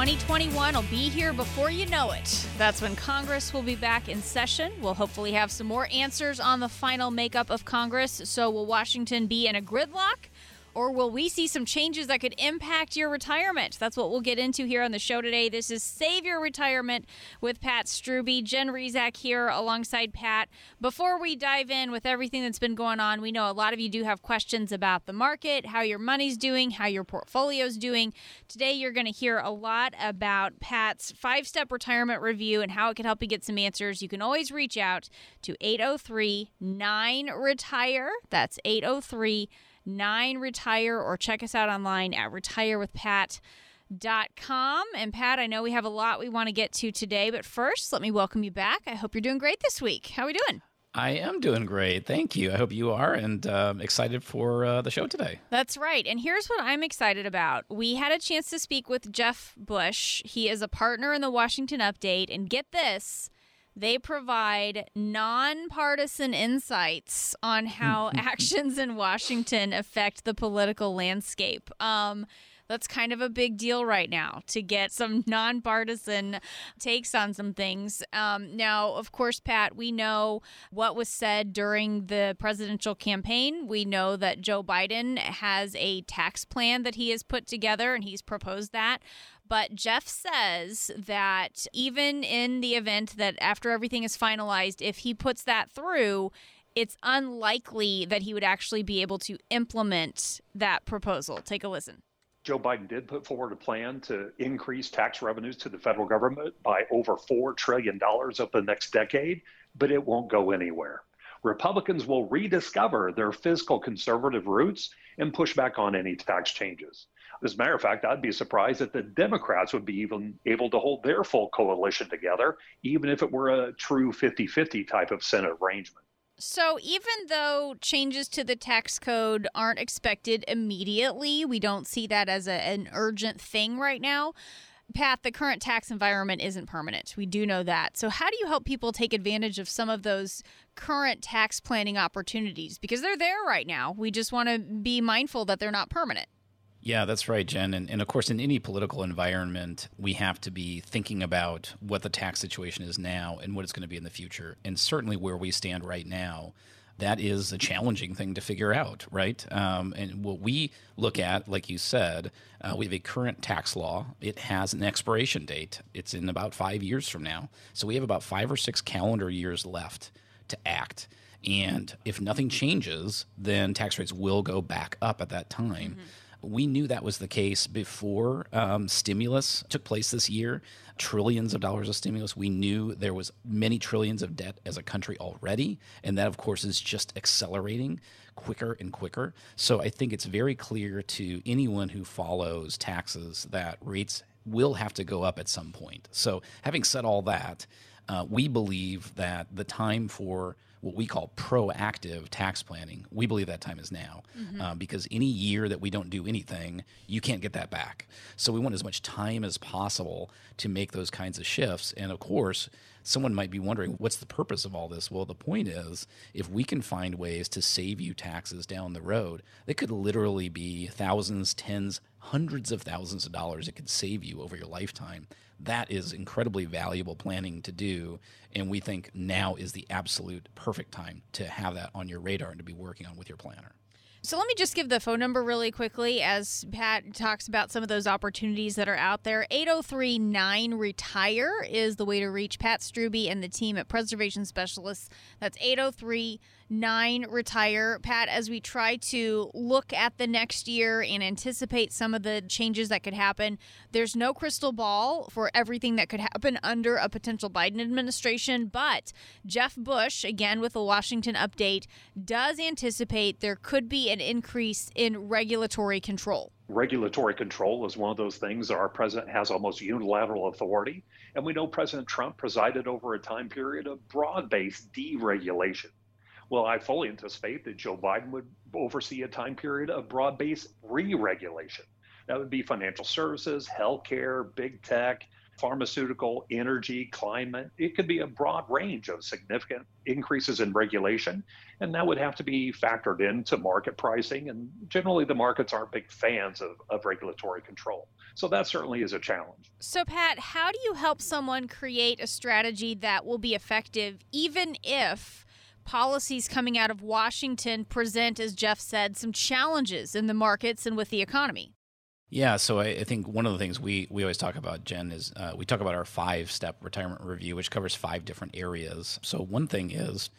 2021 will be here before you know it. That's when Congress will be back in session. We'll hopefully have some more answers on the final makeup of Congress. So, will Washington be in a gridlock? Or will we see some changes that could impact your retirement? That's what we'll get into here on the show today. This is Save Your Retirement with Pat Strubbe. Jen Rizak here alongside Pat. Before we dive in with everything that's been going on, we know a lot of you do have questions about the market, how your money's doing, how your portfolio's doing. Today, you're going to hear a lot about Pat's five step retirement review and how it can help you get some answers. You can always reach out to 803 9 Retire. That's 803 9 Retire or check us out online at retirewithpat.com. And Pat, I know we have a lot we want to get to today, but first, let me welcome you back. I hope you're doing great this week. How are we doing? I am doing great. Thank you. I hope you are and uh, excited for uh, the show today. That's right. And here's what I'm excited about. We had a chance to speak with Jeff Bush. He is a partner in the Washington Update. And get this they provide nonpartisan insights on how actions in Washington affect the political landscape. Um, that's kind of a big deal right now to get some nonpartisan takes on some things. Um, now, of course, Pat, we know what was said during the presidential campaign. We know that Joe Biden has a tax plan that he has put together and he's proposed that. But Jeff says that even in the event that after everything is finalized, if he puts that through, it's unlikely that he would actually be able to implement that proposal. Take a listen. Joe Biden did put forward a plan to increase tax revenues to the federal government by over $4 trillion over the next decade, but it won't go anywhere. Republicans will rediscover their fiscal conservative roots and push back on any tax changes. As a matter of fact, I'd be surprised that the Democrats would be even able to hold their full coalition together, even if it were a true 50 50 type of Senate arrangement. So, even though changes to the tax code aren't expected immediately, we don't see that as a, an urgent thing right now. Pat, the current tax environment isn't permanent. We do know that. So, how do you help people take advantage of some of those current tax planning opportunities? Because they're there right now. We just want to be mindful that they're not permanent. Yeah, that's right, Jen. And, and of course, in any political environment, we have to be thinking about what the tax situation is now and what it's going to be in the future. And certainly where we stand right now, that is a challenging thing to figure out, right? Um, and what we look at, like you said, uh, we have a current tax law. It has an expiration date. It's in about five years from now. So we have about five or six calendar years left to act. And if nothing changes, then tax rates will go back up at that time. Mm-hmm. We knew that was the case before um, stimulus took place this year. Trillions of dollars of stimulus. We knew there was many trillions of debt as a country already, and that, of course, is just accelerating quicker and quicker. So I think it's very clear to anyone who follows taxes that rates will have to go up at some point. So having said all that, uh, we believe that the time for what we call proactive tax planning, we believe that time is now mm-hmm. uh, because any year that we don't do anything, you can't get that back. So we want as much time as possible to make those kinds of shifts. And of course, someone might be wondering, what's the purpose of all this? Well, the point is, if we can find ways to save you taxes down the road, they could literally be thousands, tens, hundreds of thousands of dollars it could save you over your lifetime that is incredibly valuable planning to do. And we think now is the absolute perfect time to have that on your radar and to be working on with your planner. So let me just give the phone number really quickly as Pat talks about some of those opportunities that are out there. 8039 Retire is the way to reach Pat Strubbe and the team at Preservation Specialists. That's 803 nine retire. Pat, as we try to look at the next year and anticipate some of the changes that could happen, there's no crystal ball for everything that could happen under a potential Biden administration. But Jeff Bush, again with the Washington update, does anticipate there could be an increase in regulatory control regulatory control is one of those things our president has almost unilateral authority. And we know President Trump presided over a time period of broad based deregulation. Well, I fully anticipate that Joe Biden would oversee a time period of broad based re regulation. That would be financial services, healthcare, big tech, pharmaceutical, energy, climate. It could be a broad range of significant increases in regulation, and that would have to be factored into market pricing. And generally, the markets aren't big fans of, of regulatory control. So that certainly is a challenge. So, Pat, how do you help someone create a strategy that will be effective even if? Policies coming out of Washington present, as Jeff said, some challenges in the markets and with the economy. Yeah, so I, I think one of the things we, we always talk about, Jen, is uh, we talk about our five step retirement review, which covers five different areas. So, one thing is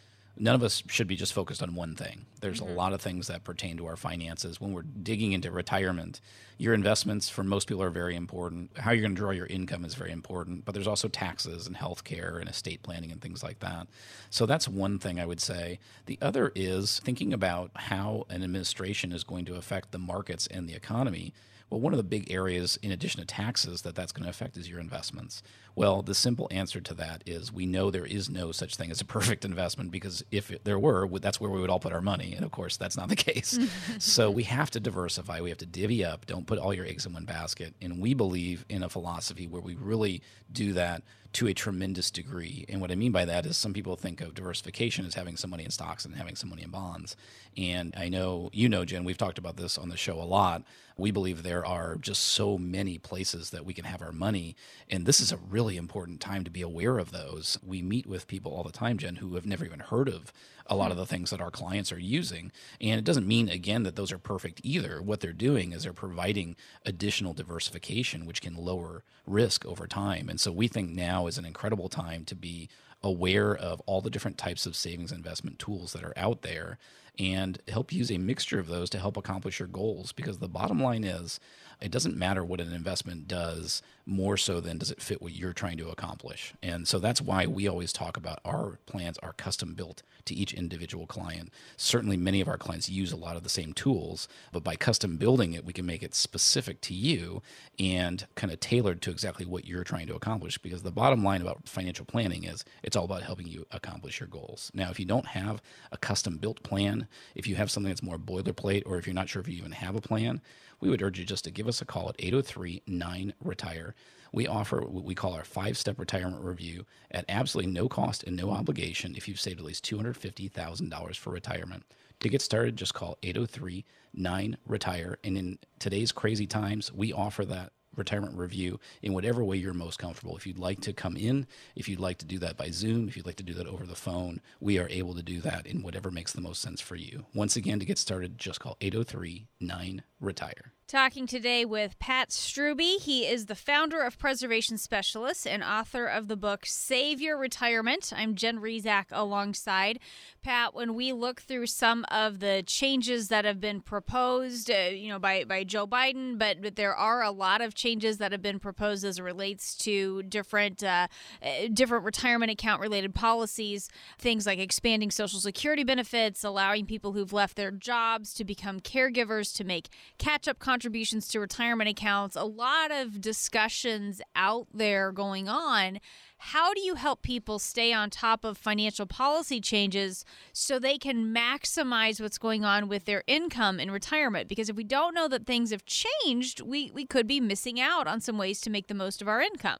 none of us should be just focused on one thing. There's mm-hmm. a lot of things that pertain to our finances. When we're digging into retirement, your investments for most people are very important. How you're going to draw your income is very important, but there's also taxes and health care and estate planning and things like that. So that's one thing I would say. The other is thinking about how an administration is going to affect the markets and the economy. Well, one of the big areas, in addition to taxes, that that's going to affect is your investments. Well, the simple answer to that is we know there is no such thing as a perfect investment because if there were, that's where we would all put our money. And of course, that's not the case. so we have to diversify. We have to divvy up. Don't put all your eggs in one basket. And we believe in a philosophy where we really do that to a tremendous degree. And what I mean by that is some people think of diversification as having some money in stocks and having some money in bonds. And I know, you know, Jen, we've talked about this on the show a lot. We believe there are just so many places that we can have our money. And this is a really important time to be aware of those. We meet with people all the time, Jen, who have never even heard of a lot of the things that our clients are using. And it doesn't mean, again, that those are perfect either. What they're doing is they're providing additional diversification, which can lower risk over time. And so we think now is an incredible time to be aware of all the different types of savings investment tools that are out there and help use a mixture of those to help accomplish your goals. Because the bottom line is, it doesn't matter what an investment does more so than does it fit what you're trying to accomplish. And so that's why we always talk about our plans are custom built to each individual client. Certainly, many of our clients use a lot of the same tools, but by custom building it, we can make it specific to you and kind of tailored to exactly what you're trying to accomplish. Because the bottom line about financial planning is it's all about helping you accomplish your goals. Now, if you don't have a custom built plan, if you have something that's more boilerplate, or if you're not sure if you even have a plan, we would urge you just to give us a call at 803 9 Retire. We offer what we call our five step retirement review at absolutely no cost and no obligation if you've saved at least $250,000 for retirement. To get started, just call 803 9 Retire. And in today's crazy times, we offer that retirement review in whatever way you're most comfortable. If you'd like to come in, if you'd like to do that by Zoom, if you'd like to do that over the phone, we are able to do that in whatever makes the most sense for you. Once again, to get started, just call 803 9 Retire. Talking today with Pat Strubbe. He is the founder of Preservation Specialists and author of the book Save Your Retirement. I'm Jen Rizak alongside. Pat, when we look through some of the changes that have been proposed, uh, you know, by, by Joe Biden, but, but there are a lot of changes that have been proposed as it relates to different uh, uh different retirement account related policies, things like expanding Social Security benefits, allowing people who've left their jobs to become caregivers to make catch up contributions contributions to retirement accounts, a lot of discussions out there going on. How do you help people stay on top of financial policy changes so they can maximize what's going on with their income in retirement? Because if we don't know that things have changed, we, we could be missing out on some ways to make the most of our income.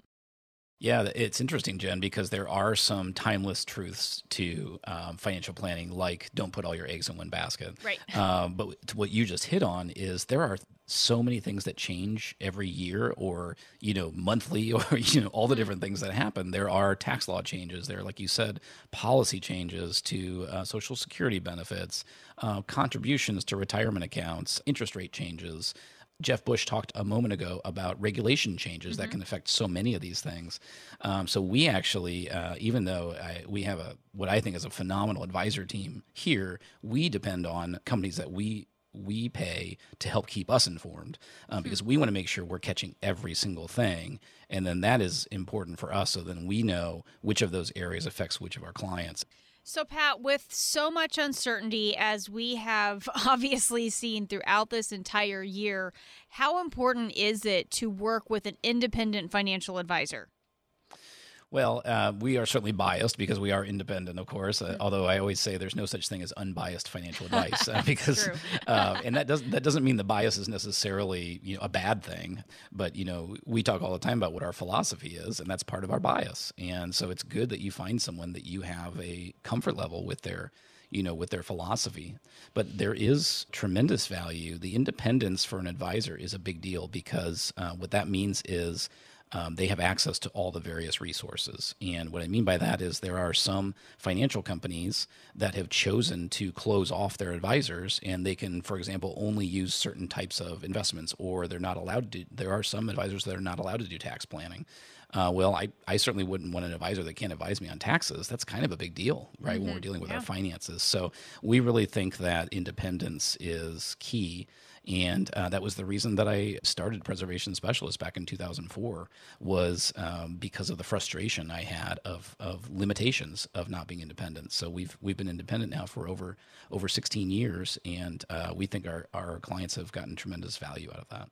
Yeah, it's interesting, Jen, because there are some timeless truths to um, financial planning, like don't put all your eggs in one basket. Right. Um, but what you just hit on is there are so many things that change every year, or you know, monthly, or you know, all the different things that happen. There are tax law changes. There, like you said, policy changes to uh, Social Security benefits, uh, contributions to retirement accounts, interest rate changes Jeff Bush talked a moment ago about regulation changes mm-hmm. that can affect so many of these things. Um, so we actually, uh, even though I, we have a what I think is a phenomenal advisor team here, we depend on companies that we we pay to help keep us informed um, hmm. because we want to make sure we're catching every single thing and then that is important for us so then we know which of those areas affects which of our clients so, Pat, with so much uncertainty as we have obviously seen throughout this entire year, how important is it to work with an independent financial advisor? Well, uh, we are certainly biased because we are independent, of course. Uh, although I always say there's no such thing as unbiased financial advice, uh, because uh, and that doesn't that doesn't mean the bias is necessarily you know a bad thing. But you know we talk all the time about what our philosophy is, and that's part of our bias. And so it's good that you find someone that you have a comfort level with their you know, with their philosophy. But there is tremendous value. The independence for an advisor is a big deal because uh, what that means is um, they have access to all the various resources. And what I mean by that is there are some financial companies that have chosen to close off their advisors, and they can, for example, only use certain types of investments, or they're not allowed to. There are some advisors that are not allowed to do tax planning. Uh, well, I, I certainly wouldn't want an advisor that can't advise me on taxes. That's kind of a big deal, right? Mm-hmm. When we're dealing with yeah. our finances. So we really think that independence is key. And uh, that was the reason that I started Preservation Specialist back in 2004 was um, because of the frustration I had of, of limitations of not being independent. So we've we've been independent now for over over 16 years, and uh, we think our, our clients have gotten tremendous value out of that.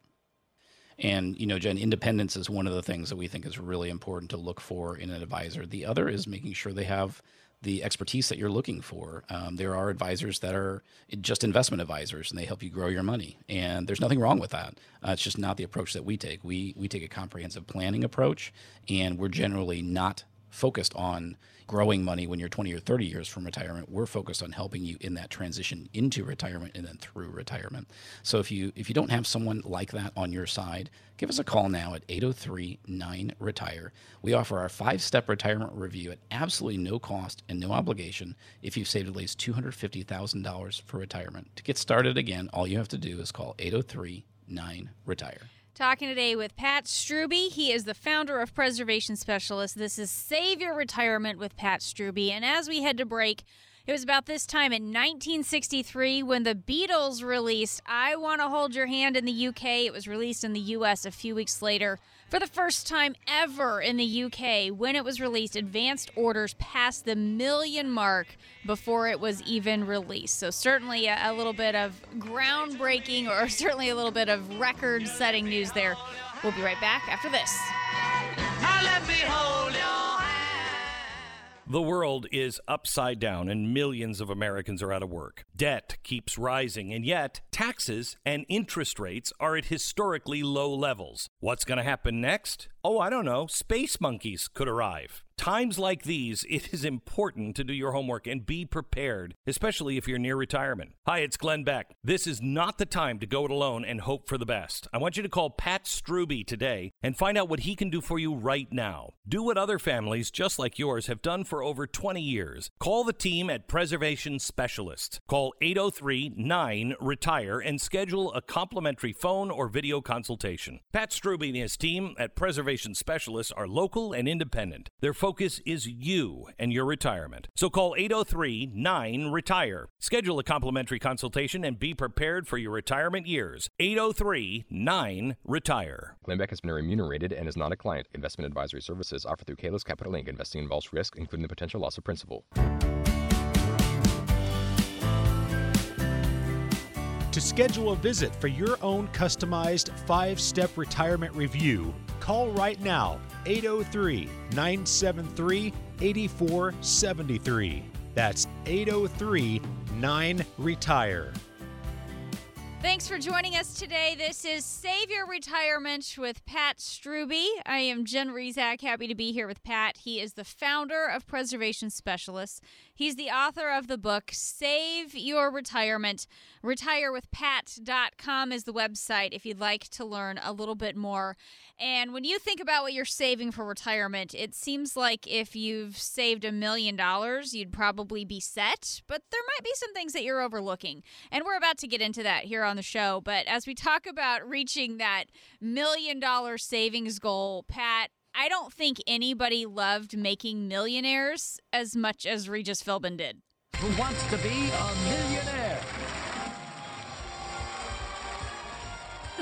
And you know, Jen, independence is one of the things that we think is really important to look for in an advisor. The other is making sure they have the expertise that you're looking for. Um, there are advisors that are just investment advisors, and they help you grow your money. And there's nothing wrong with that. Uh, it's just not the approach that we take. We we take a comprehensive planning approach, and we're generally not focused on growing money when you're 20 or 30 years from retirement. We're focused on helping you in that transition into retirement and then through retirement. So if you if you don't have someone like that on your side, give us a call now at 803-9 retire We offer our 5-step retirement review at absolutely no cost and no obligation if you've saved at least $250,000 for retirement. To get started again, all you have to do is call 803 9 retire. Talking today with Pat Strubbe. He is the founder of Preservation Specialist. This is Save Your Retirement with Pat Strubbe. And as we head to break, it was about this time in 1963 when the Beatles released I Want to Hold Your Hand in the UK. It was released in the US a few weeks later. For the first time ever in the UK, when it was released, advanced orders passed the million mark before it was even released. So, certainly a, a little bit of groundbreaking or certainly a little bit of record setting news there. We'll be right back after this. The world is upside down and millions of Americans are out of work. Debt keeps rising, and yet taxes and interest rates are at historically low levels. What's going to happen next? Oh, I don't know. Space monkeys could arrive. Times like these, it is important to do your homework and be prepared, especially if you're near retirement. Hi, it's Glenn Beck. This is not the time to go it alone and hope for the best. I want you to call Pat Strubbe today and find out what he can do for you right now. Do what other families just like yours have done for over 20 years. Call the team at Preservation Specialists. Call 803 9 Retire and schedule a complimentary phone or video consultation. Pat Strubbe and his team at Preservation Specialists are local and independent. Their focus is you and your retirement. So call 803 9 Retire. Schedule a complimentary consultation and be prepared for your retirement years. 803 9 Retire. Glenn Beck has been remunerated and is not a client. Investment advisory services offered through Kalos Capital Inc. Investing involves risk, including the potential loss of principal. To schedule a visit for your own customized five step retirement review, call right now 803 973 8473. That's 803 9 Retire. Thanks for joining us today. This is Save Your Retirement with Pat Strubbe. I am Jen Rizak, happy to be here with Pat. He is the founder of Preservation Specialists. He's the author of the book Save Your Retirement. RetireWithPat.com is the website if you'd like to learn a little bit more. And when you think about what you're saving for retirement, it seems like if you've saved a million dollars, you'd probably be set. But there might be some things that you're overlooking. And we're about to get into that here on the show. But as we talk about reaching that million dollar savings goal, Pat, I don't think anybody loved making millionaires as much as Regis Philbin did. Who wants to be a millionaire?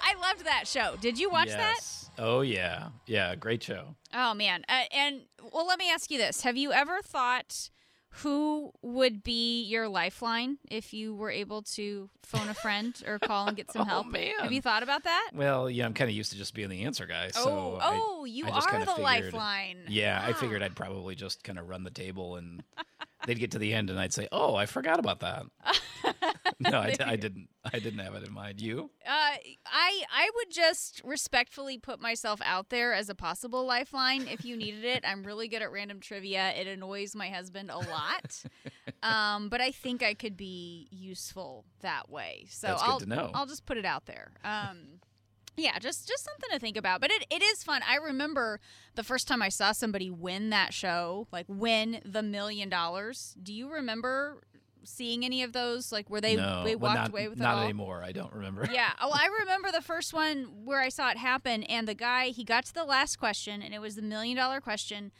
I loved that show. Did you watch that? yes. Oh yeah, yeah, great show. Oh man. Uh, and well, let me ask you this: Have you ever thought who would be your lifeline if you were able to phone a friend or call and get some help? Oh, help? man. Have you thought about that? Well, yeah, I'm kind of used to just being the answer guy. oh, So I- oh, you I are the figured- lifeline. Yeah, I figured ah. I'd probably just kind of run the table and they'd get to the end and I'd say, "Oh, I forgot about that." no, I didn't. I didn't have it in mind. You? Uh, I I would just respectfully put myself out there as a possible lifeline if you needed it. I'm really good at random trivia. It annoys my husband a lot, um, but I think I could be useful that way. So That's good I'll to know. I'll just put it out there. Um, yeah, just just something to think about. But it, it is fun. I remember the first time I saw somebody win that show, like win the million dollars. Do you remember seeing any of those? Like where they no, they well, walked not, away with not it all? anymore. I don't remember. yeah. Oh, I remember the first one where I saw it happen, and the guy he got to the last question, and it was the million dollar question,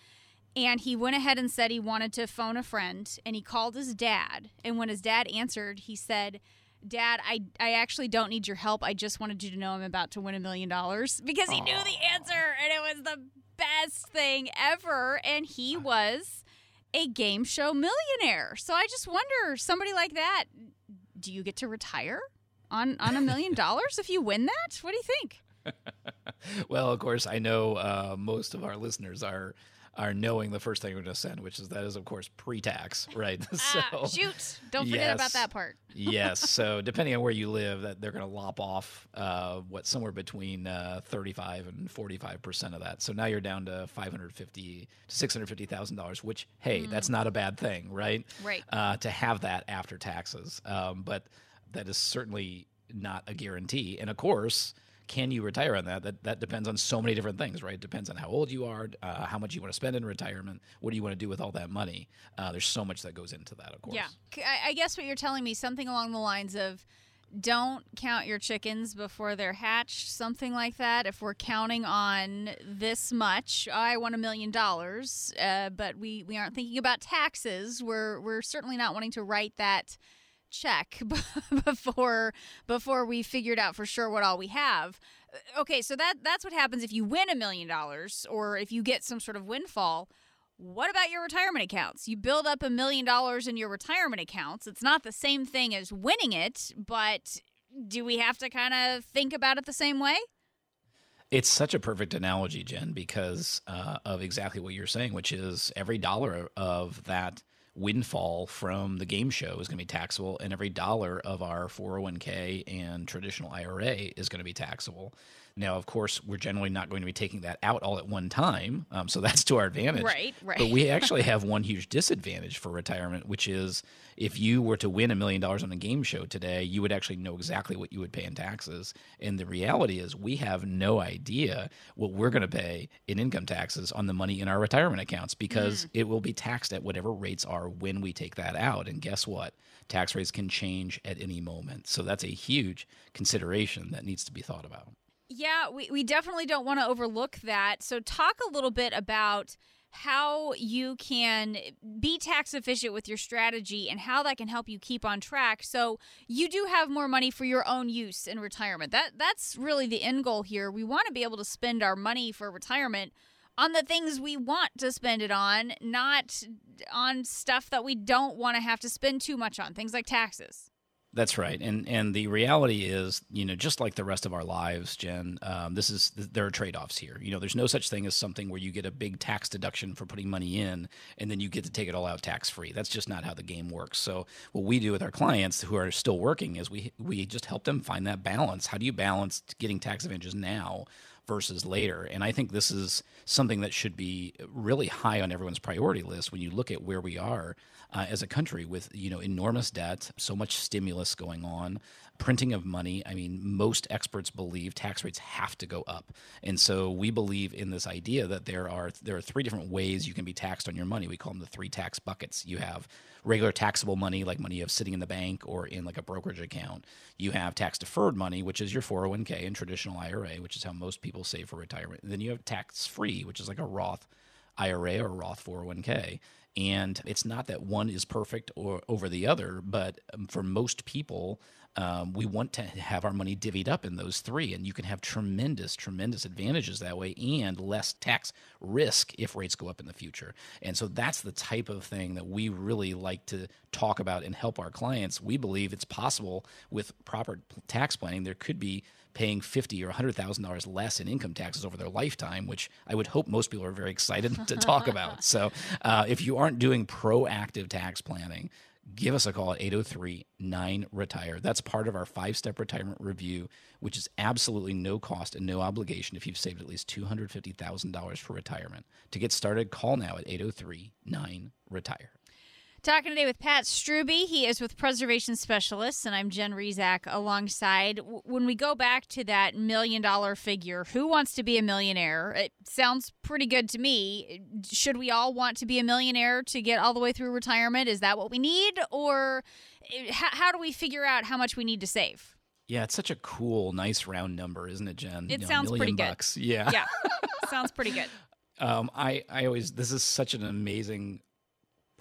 and he went ahead and said he wanted to phone a friend, and he called his dad, and when his dad answered, he said. Dad, I, I actually don't need your help. I just wanted you to know I'm about to win a million dollars because he knew the answer and it was the best thing ever. And he was a game show millionaire. So I just wonder, somebody like that, do you get to retire on on a million dollars if you win that? What do you think? well, of course, I know uh, most of our listeners are are knowing the first thing we're going to send, which is that is of course pre-tax, right? ah, so shoot! Don't forget about that part. yes. So depending on where you live, that they're going to lop off uh, what somewhere between uh, thirty-five and forty-five percent of that. So now you're down to five hundred fifty to six hundred fifty thousand dollars. Which, hey, that's not a bad thing, right? Right. Uh, to have that after taxes, um, but that is certainly not a guarantee. And of course. Can you retire on that? That that depends on so many different things, right? It depends on how old you are, uh, how much you want to spend in retirement, what do you want to do with all that money. Uh, there's so much that goes into that, of course. Yeah, I guess what you're telling me something along the lines of. Don't count your chickens before they're hatched, something like that. If we're counting on this much, I want a million dollars, uh, but we, we aren't thinking about taxes. We're we're certainly not wanting to write that check before before we figured out for sure what all we have. Uh, Okay, so that that's what happens if you win a million dollars or if you get some sort of windfall. What about your retirement accounts? You build up a million dollars in your retirement accounts. It's not the same thing as winning it, but do we have to kind of think about it the same way? It's such a perfect analogy, Jen, because uh, of exactly what you're saying, which is every dollar of that windfall from the game show is going to be taxable, and every dollar of our 401k and traditional IRA is going to be taxable. Now, of course, we're generally not going to be taking that out all at one time, um, so that's to our advantage. Right, right. But we actually have one huge disadvantage for retirement, which is if you were to win a million dollars on a game show today, you would actually know exactly what you would pay in taxes. And the reality is, we have no idea what we're going to pay in income taxes on the money in our retirement accounts because it will be taxed at whatever rates are when we take that out. And guess what? Tax rates can change at any moment. So that's a huge consideration that needs to be thought about. Yeah, we, we definitely don't want to overlook that. So, talk a little bit about how you can eh, be tax efficient with your strategy and how that can help you keep on track so you do have more money for your own use in retirement. That that's really the end goal here. We want to be able to spend our money for retirement on the things we want to spend it on, not on stuff that we don't want to have to spend too much on, things like taxes. That's right, and and the reality is, you know, just like the rest of our lives, Jen, um, this is there are trade offs here. You know, there's no such thing as something where you get a big tax deduction for putting money in, and then you get to take it all out tax free. That's just not how the game works. So what we do with our clients who are still working is we we just help them find that balance. How do you balance getting tax advantages now versus later. And I think this is something that should be really high on everyone's priority list when you look at where we are uh, as a country with you know enormous debt, so much stimulus going on, printing of money. I mean, most experts believe tax rates have to go up, and so we believe in this idea that there are there are three different ways you can be taxed on your money. We call them the three tax buckets. You have regular taxable money, like money you have sitting in the bank or in like a brokerage account. You have tax deferred money, which is your 401k and traditional IRA, which is how most people save for retirement. And then you have tax free, which is like a Roth IRA or Roth 401k. And it's not that one is perfect or over the other, but um, for most people, um, we want to have our money divvied up in those three, and you can have tremendous, tremendous advantages that way, and less tax risk if rates go up in the future. And so that's the type of thing that we really like to talk about and help our clients. We believe it's possible with proper tax planning. There could be paying fifty or hundred thousand dollars less in income taxes over their lifetime, which I would hope most people are very excited to talk about. So, uh, if you aren't doing proactive tax planning, give us a call at 803 9 Retire. That's part of our five step retirement review, which is absolutely no cost and no obligation if you've saved at least $250,000 for retirement. To get started, call now at 803 9 Retire. Talking today with Pat Strubbe. He is with Preservation Specialists, and I'm Jen Rizak alongside. When we go back to that million dollar figure, who wants to be a millionaire? It sounds pretty good to me. Should we all want to be a millionaire to get all the way through retirement? Is that what we need? Or eh, how do we figure out how much we need to save? Yeah, it's such a cool, nice round number, isn't it, Jen? It you know, sounds pretty bucks. good. Yeah. Yeah. sounds pretty good. Um, I, I always, this is such an amazing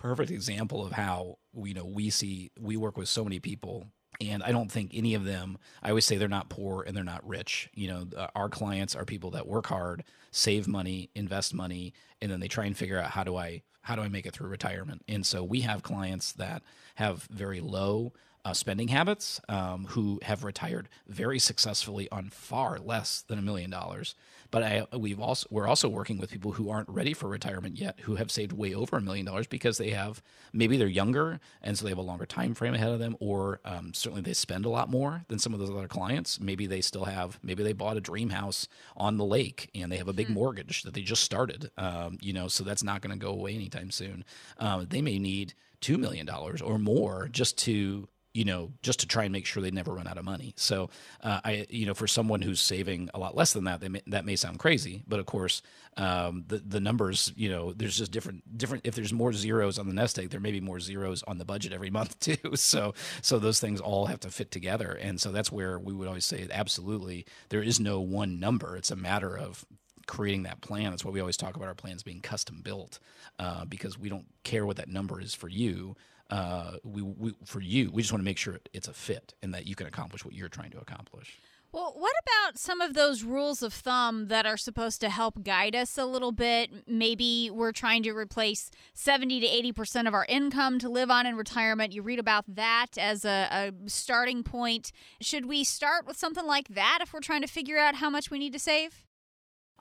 perfect example of how you know we see we work with so many people and i don't think any of them i always say they're not poor and they're not rich you know our clients are people that work hard save money invest money and then they try and figure out how do i how do i make it through retirement and so we have clients that have very low uh, spending habits um, who have retired very successfully on far less than a million dollars. But I, we've also we're also working with people who aren't ready for retirement yet, who have saved way over a million dollars because they have maybe they're younger and so they have a longer time frame ahead of them, or um, certainly they spend a lot more than some of those other clients. Maybe they still have maybe they bought a dream house on the lake and they have a big hmm. mortgage that they just started. Um, you know, so that's not going to go away anytime soon. Um, they may need two million dollars or more just to you know, just to try and make sure they never run out of money. So, uh, I, you know, for someone who's saving a lot less than that, may, that may sound crazy, but of course, um, the the numbers, you know, there's just different different. If there's more zeros on the nest egg, there may be more zeros on the budget every month too. So, so those things all have to fit together, and so that's where we would always say, absolutely, there is no one number. It's a matter of creating that plan. That's why we always talk about our plans being custom built, uh, because we don't care what that number is for you uh, we, we, for you, we just want to make sure it's a fit and that you can accomplish what you're trying to accomplish. Well, what about some of those rules of thumb that are supposed to help guide us a little bit? Maybe we're trying to replace 70 to 80% of our income to live on in retirement. You read about that as a, a starting point. Should we start with something like that if we're trying to figure out how much we need to save?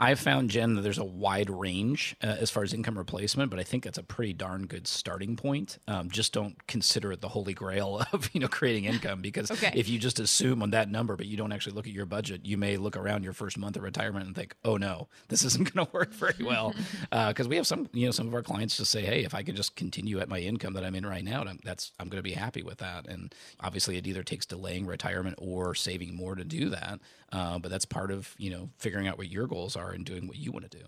I've found, Jen, that there's a wide range uh, as far as income replacement, but I think that's a pretty darn good starting point. Um, just don't consider it the holy grail of you know creating income because okay. if you just assume on that number, but you don't actually look at your budget, you may look around your first month of retirement and think, oh no, this isn't going to work very well. Because uh, we have some, you know, some of our clients just say, hey, if I can just continue at my income that I'm in right now, that's I'm going to be happy with that. And obviously, it either takes delaying retirement or saving more to do that. Uh, but that's part of you know figuring out what your goals are and doing what you want to do.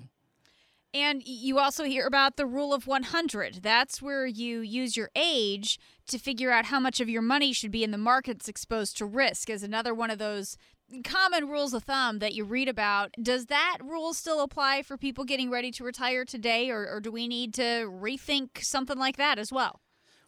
And you also hear about the rule of 100. That's where you use your age to figure out how much of your money should be in the markets exposed to risk, is another one of those common rules of thumb that you read about. Does that rule still apply for people getting ready to retire today, or, or do we need to rethink something like that as well?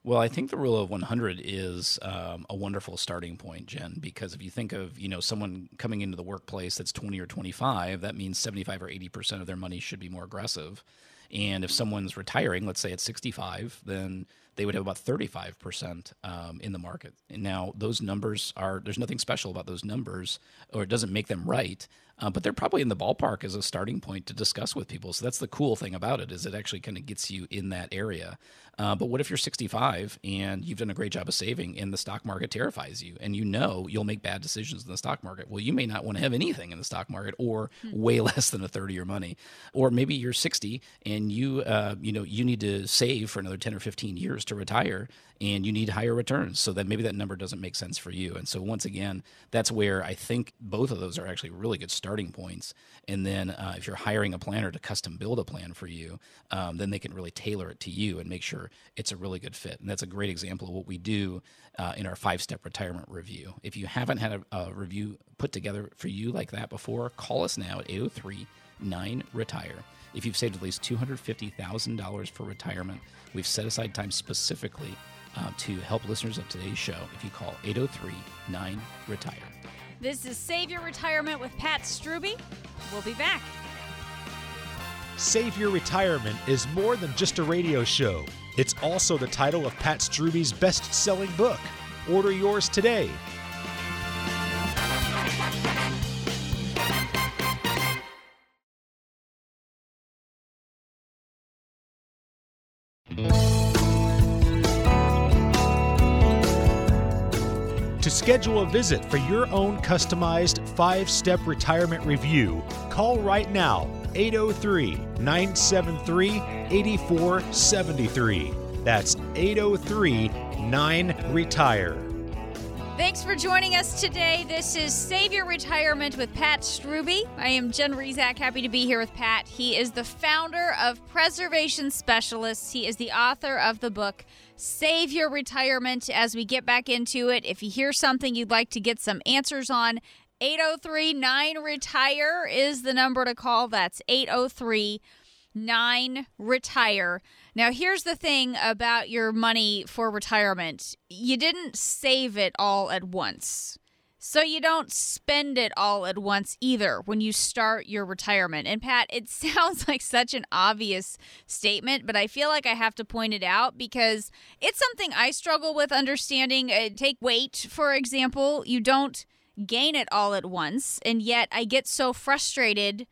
Well, I think the rule of 100 is um, a wonderful starting point, Jen, because if you think of, you know, someone coming into the workplace that's 20 or 25, that means 75 or 80% of their money should be more aggressive. And if someone's retiring, let's say at 65, then they would have about 35% um, in the market. And now those numbers are, there's nothing special about those numbers, or it doesn't make them right. Uh, but they're probably in the ballpark as a starting point to discuss with people. So that's the cool thing about it is it actually kind of gets you in that area. Uh, but what if you're 65 and you've done a great job of saving and the stock market terrifies you and you know you'll make bad decisions in the stock market? Well, you may not want to have anything in the stock market or hmm. way less than a third of your money. Or maybe you're 60 and you uh, you know you need to save for another 10 or 15 years to retire and you need higher returns. So that maybe that number doesn't make sense for you. And so once again, that's where I think both of those are actually really good starting points. And then uh, if you're hiring a planner to custom build a plan for you, um, then they can really tailor it to you and make sure it's a really good fit. And that's a great example of what we do uh, in our five step retirement review. If you haven't had a, a review put together for you like that before, call us now at 803 9 Retire. If you've saved at least $250,000 for retirement, we've set aside time specifically uh, to help listeners of today's show if you call 803 9 Retire. This is Save Your Retirement with Pat Strubbe. We'll be back. Save Your Retirement is more than just a radio show. It's also the title of Pat Strubbe's best selling book. Order yours today. Schedule a visit for your own customized five step retirement review, call right now 803 973 8473. That's 803 9 Retire. Thanks for joining us today. This is Save Your Retirement with Pat Strubbe. I am Jen Rizak, happy to be here with Pat. He is the founder of Preservation Specialists. He is the author of the book Save Your Retirement. As we get back into it, if you hear something you'd like to get some answers on, 803 9 Retire is the number to call. That's 803 9 Retire. Now, here's the thing about your money for retirement you didn't save it all at once. So you don't spend it all at once either when you start your retirement. And Pat, it sounds like such an obvious statement, but I feel like I have to point it out because it's something I struggle with understanding. Uh, take weight, for example. You don't gain it all at once. And yet I get so frustrated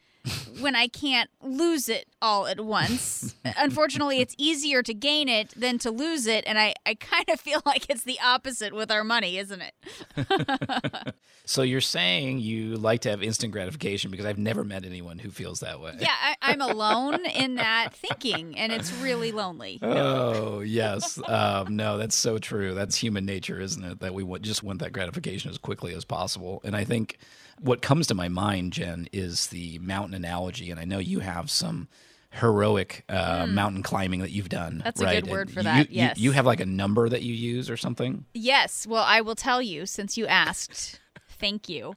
when I can't lose it all at once. Unfortunately, it's easier to gain it than to lose it. And I, I kind of feel like it's the opposite with our money, isn't it? so you're saying you like to have instant gratification because I've never met anyone who feels that way. Yeah, I, am alone in that thinking, and it's really lonely. Oh, yes. Um, no, that's so true. That's human nature, isn't it? That we just want that gratification as quickly as possible. And I think what comes to my mind, Jen, is the mountain analogy, and I know you have some heroic uh, mm. mountain climbing that you've done. That's right? a good word for you, that. You, yes. You have like a number that you use or something? Yes. Well, I will tell you since you asked. Thank you.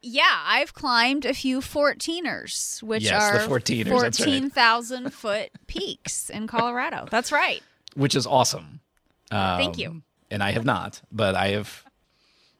Yeah, I've climbed a few 14ers, which yes, are 14,000 14, foot peaks in Colorado. That's right. Which is awesome. Um, Thank you. And I have not, but I have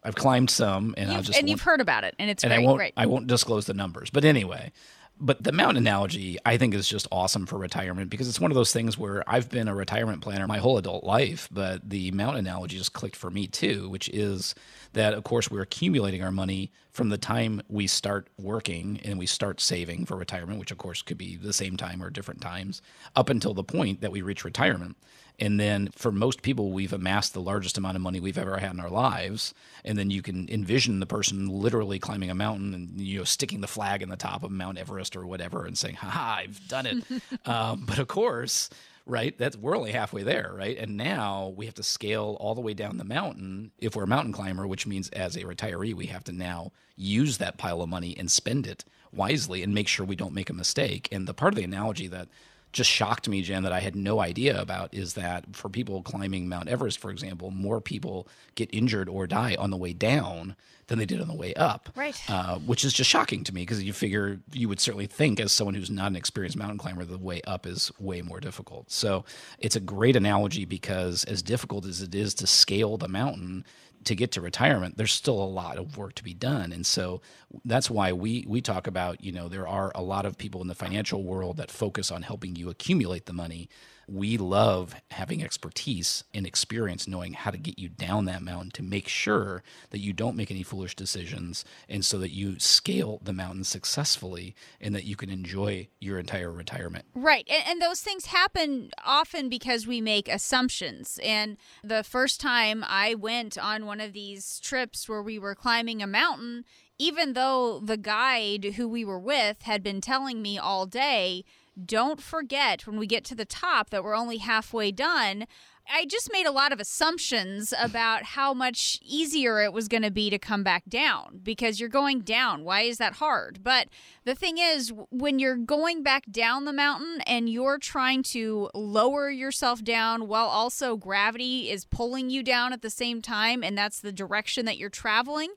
I've climbed some, and you've, I'll just and you've heard about it, and it's and great, I won't great. I won't disclose the numbers, but anyway. But the mountain analogy, I think, is just awesome for retirement because it's one of those things where I've been a retirement planner my whole adult life, but the mountain analogy just clicked for me too, which is that, of course, we're accumulating our money from the time we start working and we start saving for retirement, which, of course, could be the same time or different times, up until the point that we reach retirement. And then for most people, we've amassed the largest amount of money we've ever had in our lives. And then you can envision the person literally climbing a mountain and you know sticking the flag in the top of Mount Everest or whatever and saying, "Ha ha, I've done it." um, but of course, right? That's we're only halfway there, right? And now we have to scale all the way down the mountain if we're a mountain climber, which means as a retiree, we have to now use that pile of money and spend it wisely and make sure we don't make a mistake. And the part of the analogy that just shocked me, Jen, that I had no idea about is that for people climbing Mount Everest, for example, more people get injured or die on the way down than they did on the way up. Right. Uh, which is just shocking to me because you figure you would certainly think, as someone who's not an experienced mountain climber, the way up is way more difficult. So it's a great analogy because as difficult as it is to scale the mountain, to get to retirement, there's still a lot of work to be done. And so that's why we we talk about, you know, there are a lot of people in the financial world that focus on helping you accumulate the money. We love having expertise and experience knowing how to get you down that mountain to make sure that you don't make any foolish decisions and so that you scale the mountain successfully and that you can enjoy your entire retirement. Right. And, and, those things happen often because we make assumptions. And the first time I went on one of these trips where we were climbing a mountain, even though the guide who we were with had been telling me all day, don't forget when we get to the top that we're only halfway done. I just made a lot of assumptions about how much easier it was going to be to come back down because you're going down. Why is that hard? But the thing is, when you're going back down the mountain and you're trying to lower yourself down while also gravity is pulling you down at the same time, and that's the direction that you're traveling,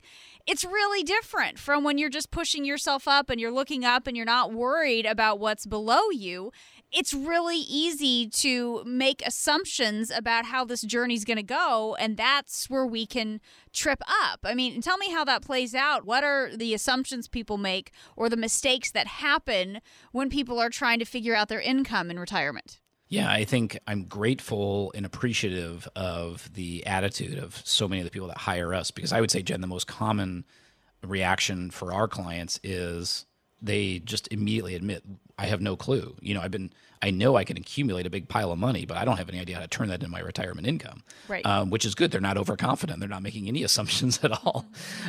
it's really different from when you're just pushing yourself up and you're looking up and you're not worried about what's below you. It's really easy to make assumptions about how this journey's going to go, and that's where we can trip up. I mean, tell me how that plays out. What are the assumptions people make or the mistakes that happen when people are trying to figure out their income in retirement? Yeah, I think I'm grateful and appreciative of the attitude of so many of the people that hire us because I would say, Jen, the most common reaction for our clients is they just immediately admit, I have no clue. You know, I've been, I know I can accumulate a big pile of money, but I don't have any idea how to turn that into my retirement income. Right. Um, which is good. They're not overconfident. They're not making any assumptions at all.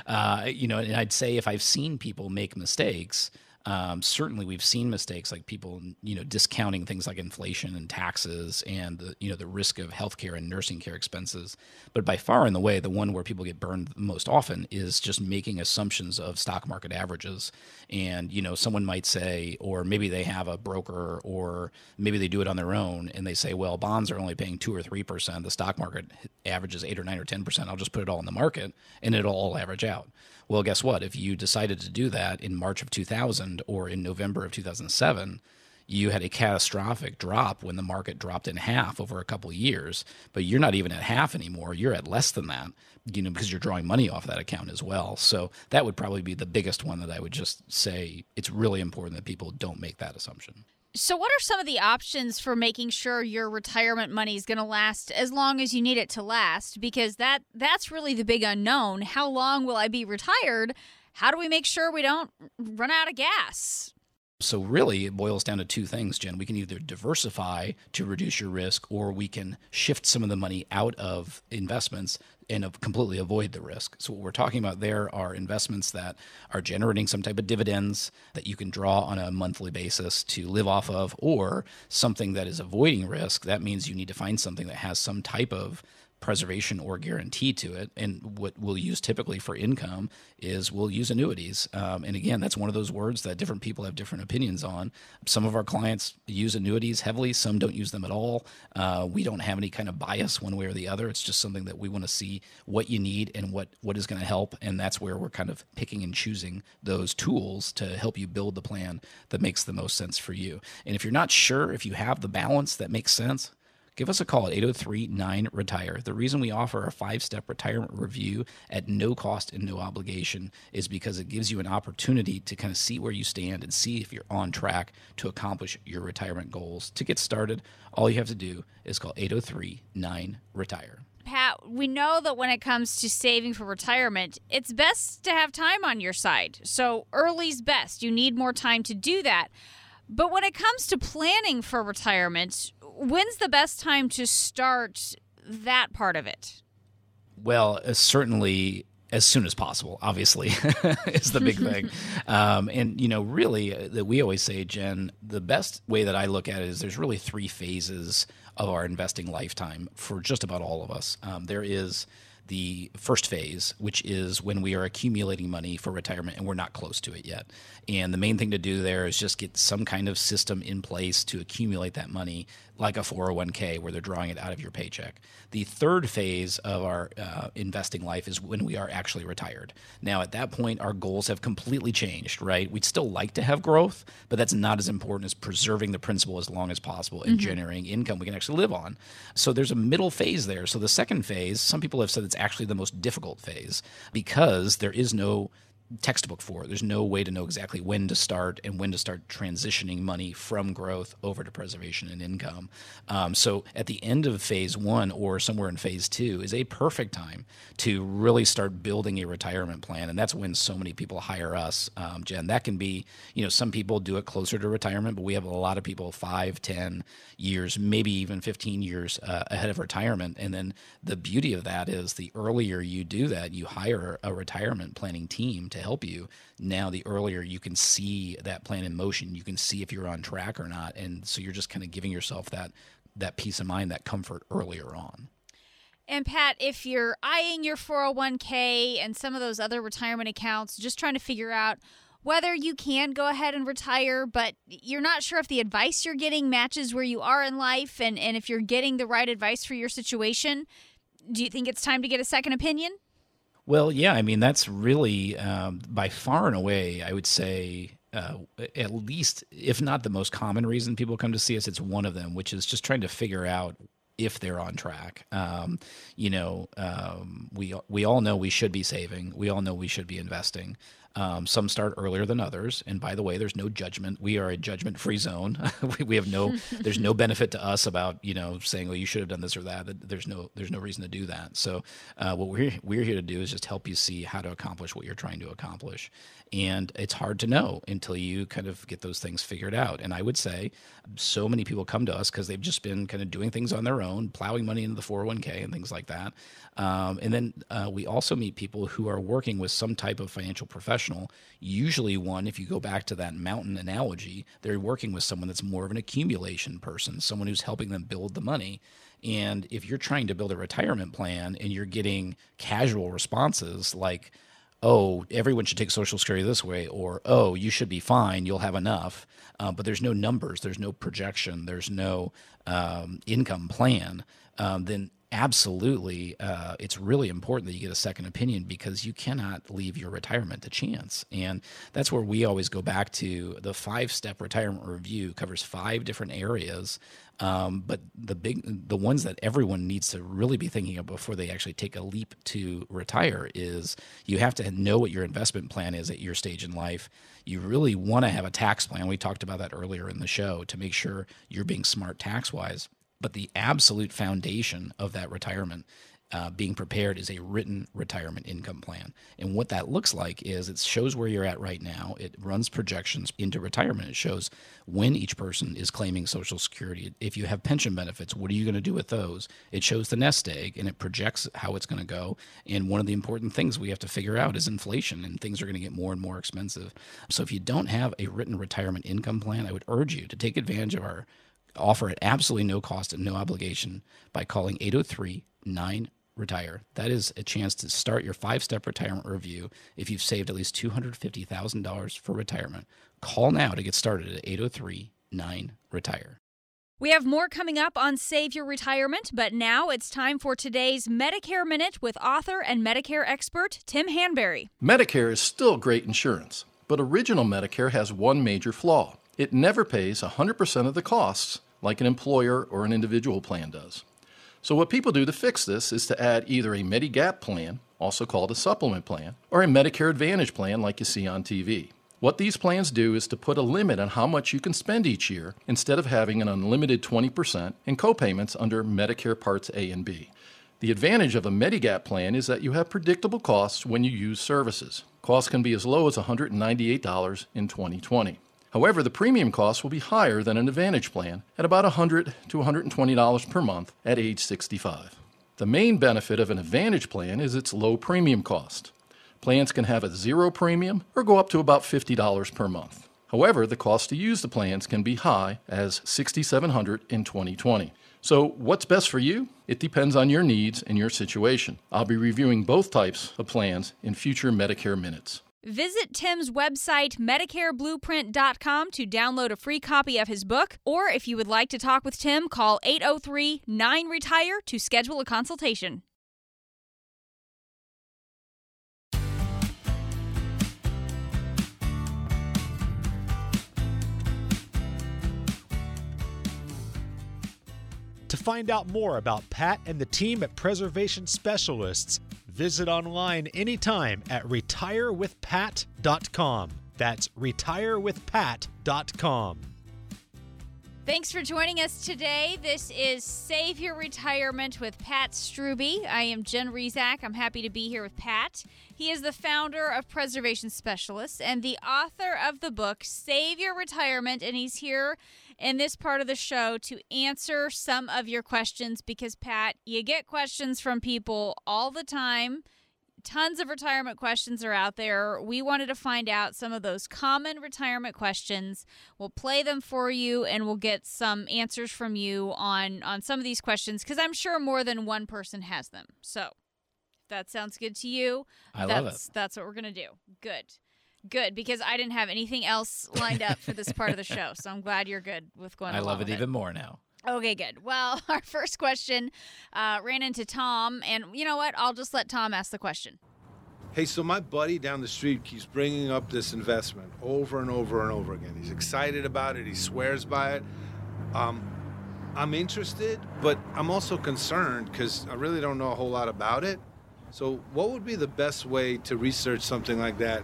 Uh, you know, and I'd say if I've seen people make mistakes, um, certainly, we've seen mistakes like people, you know, discounting things like inflation and taxes and the, you know the risk of healthcare and nursing care expenses. But by far and the way, the one where people get burned most often is just making assumptions of stock market averages. And you know, someone might say, or maybe they have a broker, or maybe they do it on their own, and they say, well, bonds are only paying two or three percent. The stock market averages eight or nine or ten percent. I'll just put it all in the market, and it'll all average out. Well, guess what? If you decided to do that in March of 2000 or in November of 2007, you had a catastrophic drop when the market dropped in half over a couple of years, but you're not even at half anymore. You're at less than that, you know, because you're drawing money off that account as well. So that would probably be the biggest one that I would just say it's really important that people don't make that assumption. So, what are some of the options for making sure your retirement money is going to last as long as you need it to last? Because that that's really the big unknown. How long will I be retired? How do we make sure we don't run out of gas? So really, it boils down to two things, Jen. We can either diversify to reduce your risk, or we can shift some of the money out of investments and completely avoid the risk. So what we're talking about there are investments that are generating some type of dividends that you can draw on a monthly basis to live off of, or something that is avoiding risk. That means you need to find something that has some type of preservation or guarantee to it. And what we'll use typically for income is we'll use annuities. Um, and again, that's one of those words that different people have different opinions on. Some of our clients use annuities heavily, some don't use them at all. Uh, we don't have any kind of bias one way or the other. It's just something that we want to see what you need and what, what is going to help. And that's where we're kind of picking and choosing those tools to help you build the plan that makes the most sense for you. And if you're not sure if you have the balance that makes sense, give us a call at 803 9 Retire. The reason we offer a five step retirement review at no cost and no obligation is because it gives you an opportunity to kind of see where you stand and see if you're on track to accomplish your retirement goals. To get started, all you have to do is call 803 9 Retire. Pat, we know that when it comes to saving for retirement, it's best to have time on your side. So early's best. You need more time to do that. But when it comes to planning for retirement, when's the best time to start that part of it? Well, uh, certainly as soon as possible, obviously, is the big thing. Um, and, you know, really, uh, that we always say, Jen, the best way that I look at it is there's really three phases of our investing lifetime for just about all of us. Um, there is the first phase, which is when we are accumulating money for retirement and we're not close to it yet. And the main thing to do there is just get some kind of system in place to accumulate that money, like a 401k, where they're drawing it out of your paycheck. The third phase of our uh, investing life is when we are actually retired. Now, at that point, our goals have completely changed, right? We'd still like to have growth, but that's not as important as preserving the principal as long as possible and mm-hmm. generating income we can actually live on. So there's a middle phase there. So the second phase, some people have said it's actually the most difficult phase because there is no textbook for. There's no way to know exactly when to start and when to start transitioning money from growth over to preservation and income. Um, so at the end of phase one or somewhere in phase two is a perfect time to really start building a retirement plan, and that's when so many people hire us, um, Jen. That can be, you know, some people do it closer to retirement, but we have a lot of people five, ten years, maybe even 15 years uh, ahead of retirement. And then the beauty of that is the earlier you do that, you hire a retirement planning team to help you. Now, the earlier you can see that plan in motion, you can see if you're on track or not. And so you're just kind of giving yourself that that peace of mind, that comfort earlier on. And Pat, if you're eyeing your 401k and some of those other retirement accounts, just trying to figure out whether you can go ahead and retire, but you're not sure if the advice you're getting matches where you are in life and, and if you're getting the right advice for your situation, do you think it's time to get a second opinion? Well, yeah, I mean, that's really um, by far and away, I would say, uh, at least, if not the most common reason people come to see us, it's one of them, which is just trying to figure out if they're on track. Um, you know, um, we we all know we should be saving. We all know we should be investing. Um, some start earlier than others, and by the way, there's no judgment. We are a judgment-free zone. we, we, have no, there's no benefit to us about you know saying, well, you should have done this or that. There's no, there's no reason to do that. So, uh, what we're we're here to do is just help you see how to accomplish what you're trying to accomplish, and it's hard to know until you kind of get those things figured out. And I would say, so many people come to us because they've just been kind of doing things on their own, plowing money into the 401k and things like that. Um, and then uh, we also meet people who are working with some type of financial professional. Usually, one, if you go back to that mountain analogy, they're working with someone that's more of an accumulation person, someone who's helping them build the money. And if you're trying to build a retirement plan and you're getting casual responses like, oh, everyone should take Social Security this way, or oh, you should be fine, you'll have enough. Uh, but there's no numbers, there's no projection, there's no um, income plan. Um, then absolutely, uh, it's really important that you get a second opinion because you cannot leave your retirement to chance. And that's where we always go back to the five step retirement review covers five different areas. Um, but the big, the ones that everyone needs to really be thinking of before they actually take a leap to retire is you have to know what your investment plan is at your stage in life. You really want to have a tax plan. We talked about that earlier in the show to make sure you're being smart tax wise. But the absolute foundation of that retirement uh, being prepared is a written retirement income plan. And what that looks like is it shows where you're at right now. It runs projections into retirement. It shows when each person is claiming Social Security. If you have pension benefits, what are you going to do with those? It shows the nest egg and it projects how it's going to go. And one of the important things we have to figure out is inflation, and things are going to get more and more expensive. So if you don't have a written retirement income plan, I would urge you to take advantage of our offer at absolutely no cost and no obligation by calling 803 9 retire. That is a chance to start your five step retirement review if you've saved at least $250,000 for retirement. Call now to get started at 803 9 retire. We have more coming up on Save Your Retirement, but now it's time for today's Medicare Minute with author and Medicare expert Tim Hanberry. Medicare is still great insurance, but original Medicare has one major flaw it never pays 100% of the costs like an employer or an individual plan does. So, what people do to fix this is to add either a Medigap plan, also called a supplement plan, or a Medicare Advantage plan like you see on TV. What these plans do is to put a limit on how much you can spend each year instead of having an unlimited 20% in copayments under Medicare Parts A and B. The advantage of a Medigap plan is that you have predictable costs when you use services. Costs can be as low as $198 in 2020. However, the premium cost will be higher than an Advantage plan at about 100 to $120 per month at age 65. The main benefit of an Advantage plan is its low premium cost. Plans can have a zero premium or go up to about $50 per month. However, the cost to use the plans can be high as 6,700 in 2020. So, what's best for you? It depends on your needs and your situation. I'll be reviewing both types of plans in future Medicare minutes. Visit Tim's website, MedicareBlueprint.com, to download a free copy of his book. Or if you would like to talk with Tim, call 803 9 Retire to schedule a consultation. To find out more about Pat and the team at Preservation Specialists, Visit online anytime at retirewithpat.com. That's retirewithpat.com. Thanks for joining us today. This is Save Your Retirement with Pat Strubbe. I am Jen Rizak. I'm happy to be here with Pat. He is the founder of Preservation Specialists and the author of the book Save Your Retirement. And he's here in this part of the show to answer some of your questions because, Pat, you get questions from people all the time tons of retirement questions are out there. We wanted to find out some of those common retirement questions. We'll play them for you and we'll get some answers from you on on some of these questions cuz I'm sure more than one person has them. So, if that sounds good to you, I that's love it. that's what we're going to do. Good. Good because I didn't have anything else lined up for this part of the show. So I'm glad you're good with going I along love it with even more now. Okay, good. Well, our first question uh, ran into Tom, and you know what? I'll just let Tom ask the question. Hey, so my buddy down the street keeps bringing up this investment over and over and over again. He's excited about it, he swears by it. Um, I'm interested, but I'm also concerned because I really don't know a whole lot about it. So, what would be the best way to research something like that?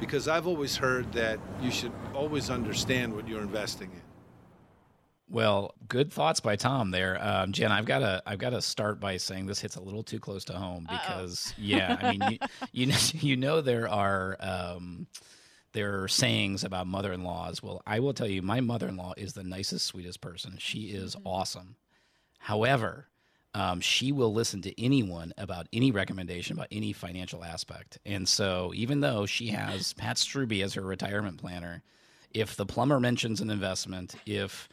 Because I've always heard that you should always understand what you're investing in. Well, good thoughts by Tom there, um, Jen. I've got to I've got to start by saying this hits a little too close to home because yeah, I mean you, you know you know there are um, there are sayings about mother-in-laws. Well, I will tell you, my mother-in-law is the nicest, sweetest person. She is awesome. However, um, she will listen to anyone about any recommendation about any financial aspect. And so, even though she has Pat Strubbe as her retirement planner, if the plumber mentions an investment, if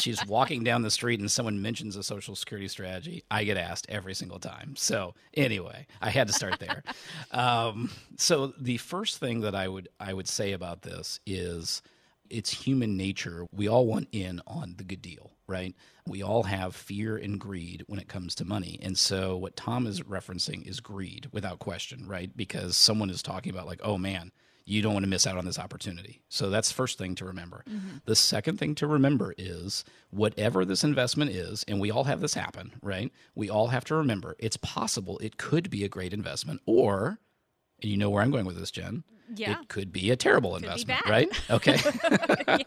she's walking down the street and someone mentions a social security strategy, I get asked every single time. So anyway, I had to start there. um, so the first thing that I would I would say about this is it's human nature. We all want in on the good deal, right? We all have fear and greed when it comes to money. And so what Tom is referencing is greed without question, right? Because someone is talking about like, "Oh man, you don't want to miss out on this opportunity." So that's the first thing to remember. Mm-hmm. The second thing to remember is whatever this investment is, and we all have this happen, right? We all have to remember it's possible it could be a great investment or and you know where I'm going with this, Jen. Yeah. It could be a terrible be investment, right? Okay.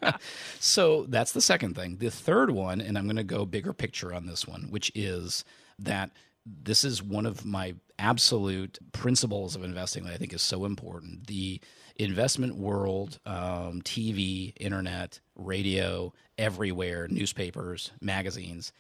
yeah. So that's the second thing. The third one, and I'm going to go bigger picture on this one, which is that this is one of my absolute principles of investing that I think is so important. The investment world, um, TV, internet, radio, everywhere, newspapers, magazines,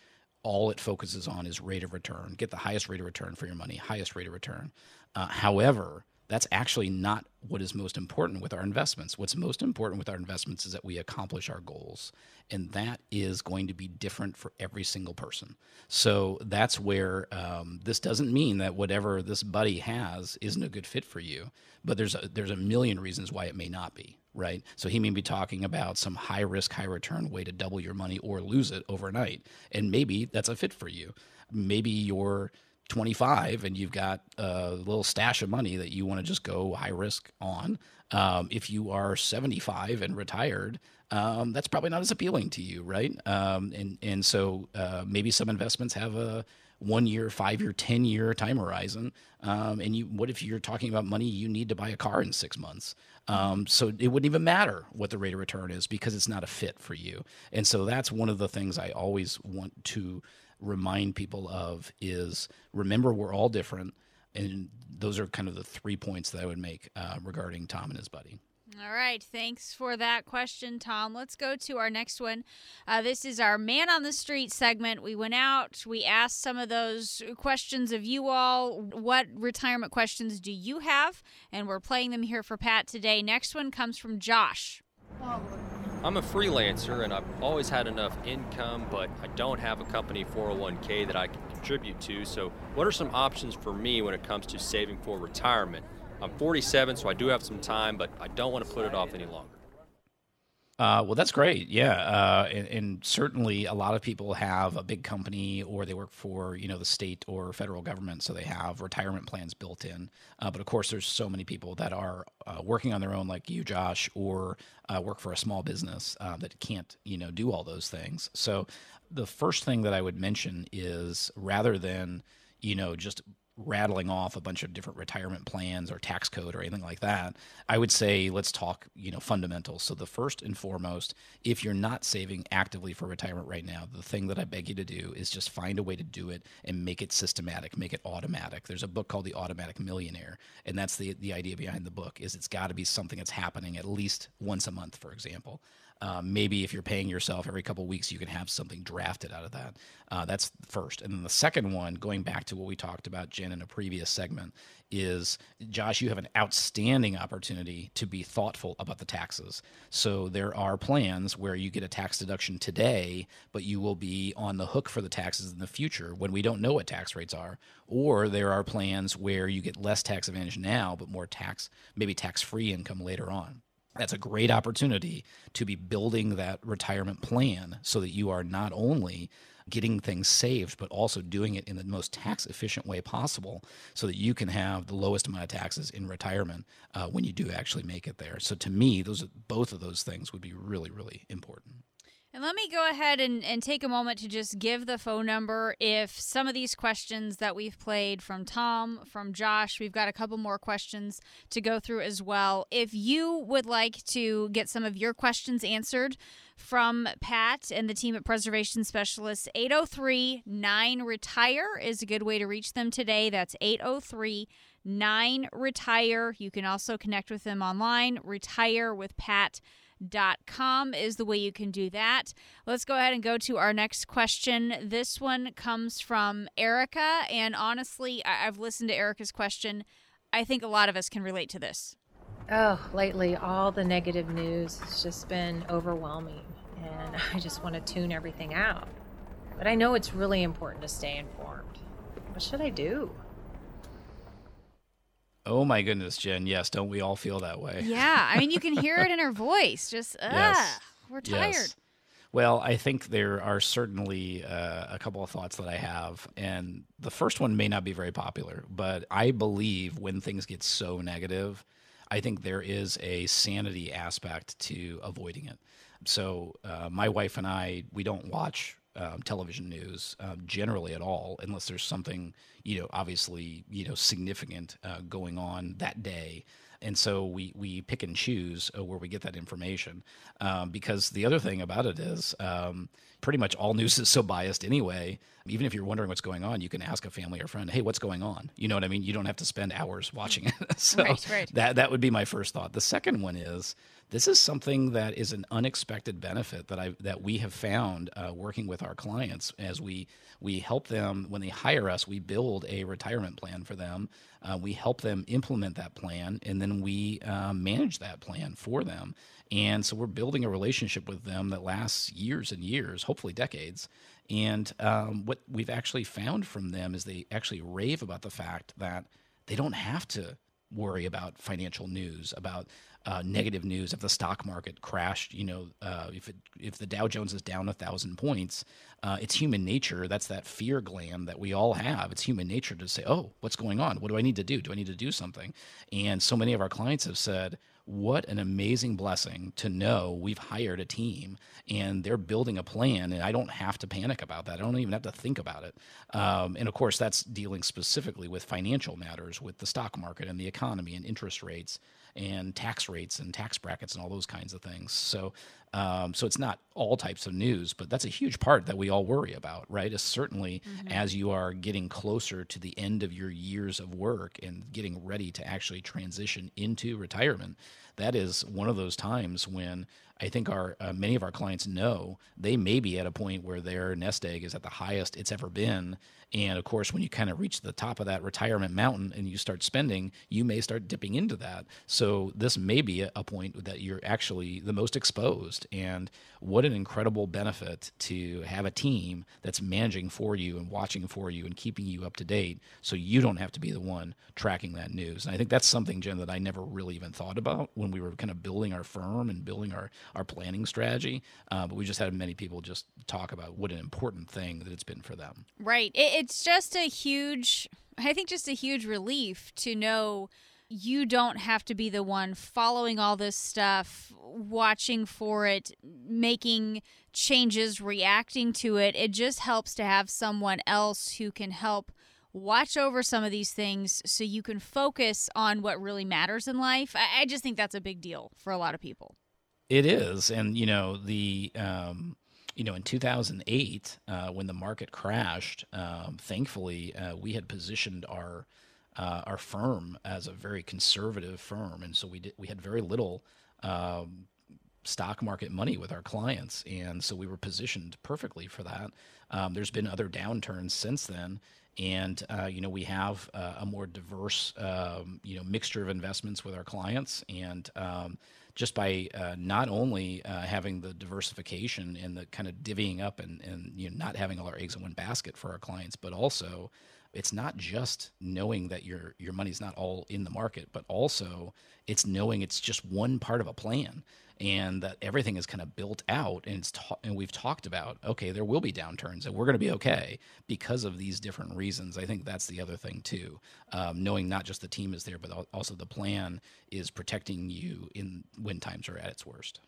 all it focuses on is rate of return. Get the highest rate of return for your money, highest rate of return. Uh, however, that's actually not what is most important with our investments. What's most important with our investments is that we accomplish our goals. And that is going to be different for every single person. So that's where um, this doesn't mean that whatever this buddy has isn't a good fit for you, but there's a, there's a million reasons why it may not be right? So he may be talking about some high risk, high return way to double your money or lose it overnight. And maybe that's a fit for you. Maybe you're 25 and you've got a little stash of money that you want to just go high risk on. Um, if you are 75 and retired, um, that's probably not as appealing to you, right? Um, and and so uh, maybe some investments have a one year, five year, ten year time horizon. Um, and you, what if you're talking about money you need to buy a car in six months? Um, so it wouldn't even matter what the rate of return is because it's not a fit for you. And so that's one of the things I always want to remind people of is remember we're all different. And those are kind of the three points that I would make uh, regarding Tom and his buddy. All right. Thanks for that question, Tom. Let's go to our next one. Uh, this is our Man on the Street segment. We went out, we asked some of those questions of you all. What retirement questions do you have? And we're playing them here for Pat today. Next one comes from Josh. I'm a freelancer and I've always had enough income, but I don't have a company 401k that I can contribute to. So, what are some options for me when it comes to saving for retirement? I'm 47, so I do have some time, but I don't want to put it off any longer. Uh, well, that's great. Yeah, uh, and, and certainly a lot of people have a big company or they work for you know the state or federal government, so they have retirement plans built in. Uh, but of course, there's so many people that are uh, working on their own, like you, Josh, or uh, work for a small business uh, that can't you know do all those things. So the first thing that I would mention is rather than you know just rattling off a bunch of different retirement plans or tax code or anything like that. I would say let's talk, you know, fundamentals. So the first and foremost, if you're not saving actively for retirement right now, the thing that I beg you to do is just find a way to do it and make it systematic, make it automatic. There's a book called The Automatic Millionaire, and that's the the idea behind the book is it's got to be something that's happening at least once a month, for example. Um, maybe if you're paying yourself every couple weeks, you can have something drafted out of that. Uh, that's first. And then the second one, going back to what we talked about, Jen, in a previous segment, is Josh, you have an outstanding opportunity to be thoughtful about the taxes. So there are plans where you get a tax deduction today, but you will be on the hook for the taxes in the future when we don't know what tax rates are. Or there are plans where you get less tax advantage now, but more tax, maybe tax free income later on that's a great opportunity to be building that retirement plan so that you are not only getting things saved, but also doing it in the most tax efficient way possible so that you can have the lowest amount of taxes in retirement uh, when you do actually make it there. So to me, those both of those things would be really, really important. And let me go ahead and, and take a moment to just give the phone number. If some of these questions that we've played from Tom, from Josh, we've got a couple more questions to go through as well. If you would like to get some of your questions answered from Pat and the team at Preservation Specialists, 803 9 Retire is a good way to reach them today. That's 803 9 Retire. You can also connect with them online, retire with Pat com is the way you can do that. Let's go ahead and go to our next question. This one comes from Erica. And honestly, I- I've listened to Erica's question. I think a lot of us can relate to this. Oh, lately, all the negative news has just been overwhelming. And I just want to tune everything out. But I know it's really important to stay informed. What should I do? Oh my goodness, Jen. Yes, don't we all feel that way? Yeah. I mean, you can hear it in her voice. Just, ugh, yes. we're tired. Yes. Well, I think there are certainly uh, a couple of thoughts that I have. And the first one may not be very popular, but I believe when things get so negative, I think there is a sanity aspect to avoiding it. So, uh, my wife and I, we don't watch um, television news uh, generally at all, unless there's something you know obviously you know significant uh, going on that day. And so we, we pick and choose uh, where we get that information. Um, because the other thing about it is um, pretty much all news is so biased anyway. Even if you're wondering what's going on, you can ask a family or friend, hey, what's going on? You know what I mean? You don't have to spend hours watching it. so right, right. That, that would be my first thought. The second one is this is something that is an unexpected benefit that I that we have found uh, working with our clients as we we help them when they hire us. We build a retirement plan for them. Uh, we help them implement that plan, and then we uh, manage that plan for them. And so we're building a relationship with them that lasts years and years, hopefully decades. And um, what we've actually found from them is they actually rave about the fact that they don't have to worry about financial news, about uh, negative news if the stock market crashed. You know, uh, if it, if the Dow Jones is down a thousand points, uh, it's human nature. That's that fear gland that we all have. It's human nature to say, "Oh, what's going on? What do I need to do? Do I need to do something?" And so many of our clients have said, what an amazing blessing to know we've hired a team and they're building a plan and i don't have to panic about that i don't even have to think about it um, and of course that's dealing specifically with financial matters with the stock market and the economy and interest rates and tax rates and tax brackets and all those kinds of things. So, um, so it's not all types of news, but that's a huge part that we all worry about, right? Is certainly mm-hmm. as you are getting closer to the end of your years of work and getting ready to actually transition into retirement. That is one of those times when I think our uh, many of our clients know they may be at a point where their nest egg is at the highest it's ever been, and of course, when you kind of reach the top of that retirement mountain and you start spending, you may start dipping into that. So this may be a point that you're actually the most exposed. And what an incredible benefit to have a team that's managing for you and watching for you and keeping you up to date so you don't have to be the one tracking that news. And I think that's something, Jen, that I never really even thought about when we were kind of building our firm and building our, our planning strategy. Uh, but we just had many people just talk about what an important thing that it's been for them. Right. It, it's just a huge, I think, just a huge relief to know you don't have to be the one following all this stuff, watching for it, making changes, reacting to it. It just helps to have someone else who can help watch over some of these things so you can focus on what really matters in life. I, I just think that's a big deal for a lot of people. It is, and you know the. Um, you know, in 2008, uh, when the market crashed, um, thankfully uh, we had positioned our uh, our firm as a very conservative firm, and so we did we had very little um, stock market money with our clients, and so we were positioned perfectly for that. Um, there's been other downturns since then, and uh, you know we have uh, a more diverse um, you know mixture of investments with our clients, and um, just by uh, not only uh, having the diversification and the kind of divvying up and, and you know not having all our eggs in one basket for our clients, but also it's not just knowing that your your money's not all in the market, but also it's knowing it's just one part of a plan and that everything is kind of built out and it's ta- and we've talked about okay there will be downturns and we're going to be okay because of these different reasons. I think that's the other thing too um, knowing not just the team is there but also the plan is protecting you in when times are at its worst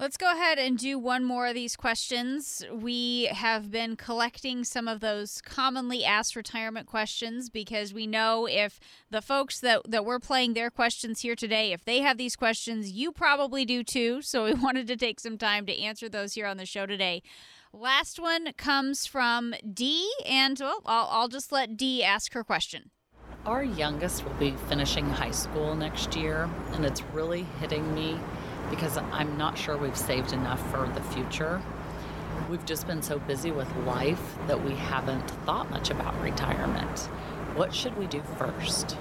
Let's go ahead and do one more of these questions. We have been collecting some of those commonly asked retirement questions because we know if the folks that, that we're playing their questions here today, if they have these questions, you probably do too. So we wanted to take some time to answer those here on the show today. Last one comes from Dee, and well, I'll, I'll just let Dee ask her question. Our youngest will be finishing high school next year, and it's really hitting me because I'm not sure we've saved enough for the future. We've just been so busy with life that we haven't thought much about retirement. What should we do first?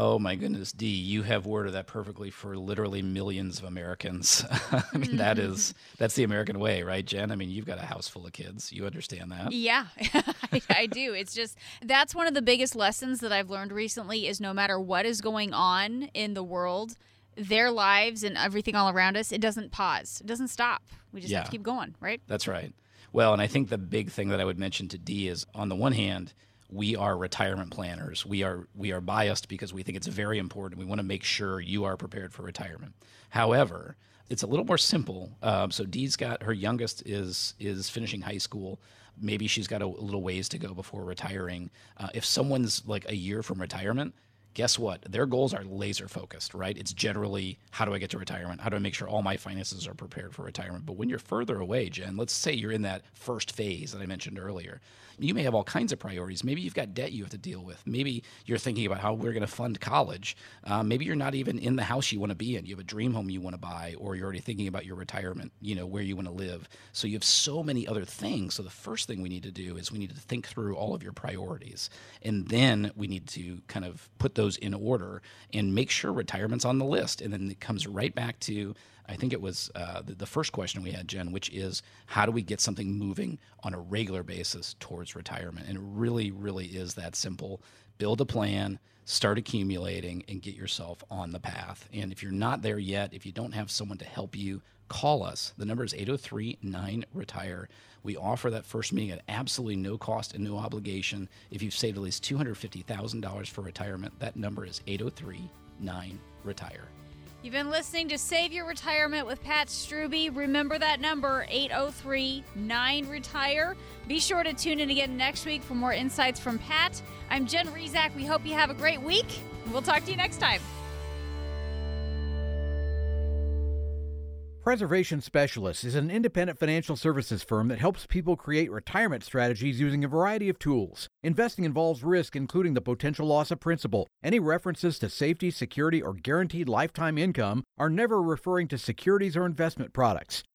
Oh my goodness, Dee, you have worded that perfectly for literally millions of Americans. I mean, that is that's the American way, right, Jen? I mean, you've got a house full of kids. You understand that? Yeah, I, I do. It's just that's one of the biggest lessons that I've learned recently is no matter what is going on in the world, their lives and everything all around us, it doesn't pause. It doesn't stop. We just yeah. have to keep going, right? That's right. Well, and I think the big thing that I would mention to Dee is on the one hand, we are retirement planners. We are we are biased because we think it's very important. We want to make sure you are prepared for retirement. However, it's a little more simple. Um, so Dee's got her youngest is is finishing high school. Maybe she's got a, a little ways to go before retiring. Uh, if someone's like a year from retirement, guess what? Their goals are laser focused, right? It's generally how do I get to retirement? How do I make sure all my finances are prepared for retirement? But when you're further away, Jen, let's say you're in that first phase that I mentioned earlier, you may have all kinds of priorities. Maybe you've got debt you have to deal with. Maybe you're thinking about how we're going to fund college. Uh, maybe you're not even in the house you want to be in. You have a dream home you want to buy, or you're already thinking about your retirement, you know, where you want to live. So you have so many other things. So the first thing we need to do is we need to think through all of your priorities. And then we need to kind of put those in order and make sure retirement's on the list. And then it comes right back to I think it was uh, the, the, first question we had, Jen, which is how do we get something moving on a regular basis towards retirement? And it really, really is that simple. Build a plan, start accumulating, and get yourself on the path. And if you're not there yet, if you don't have someone to help you, call us. The number is 803 9 Retire. We offer that first meeting at absolutely no cost and no obligation. If you've saved at least $250,000 for retirement, that number is 803 9 Retire. You've been listening to Save Your Retirement with Pat Strubbe. Remember that number, 803 9 Retire. Be sure to tune in again next week for more insights from Pat. I'm Jen Rizak. We hope you have a great week. We'll talk to you next time. Preservation Specialists is an independent financial services firm that helps people create retirement strategies using a variety of tools. Investing involves risk, including the potential loss of principal. Any references to safety, security, or guaranteed lifetime income are never referring to securities or investment products.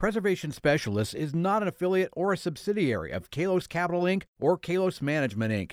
Preservation Specialists is not an affiliate or a subsidiary of Kalos Capital Inc. or Kalos Management Inc.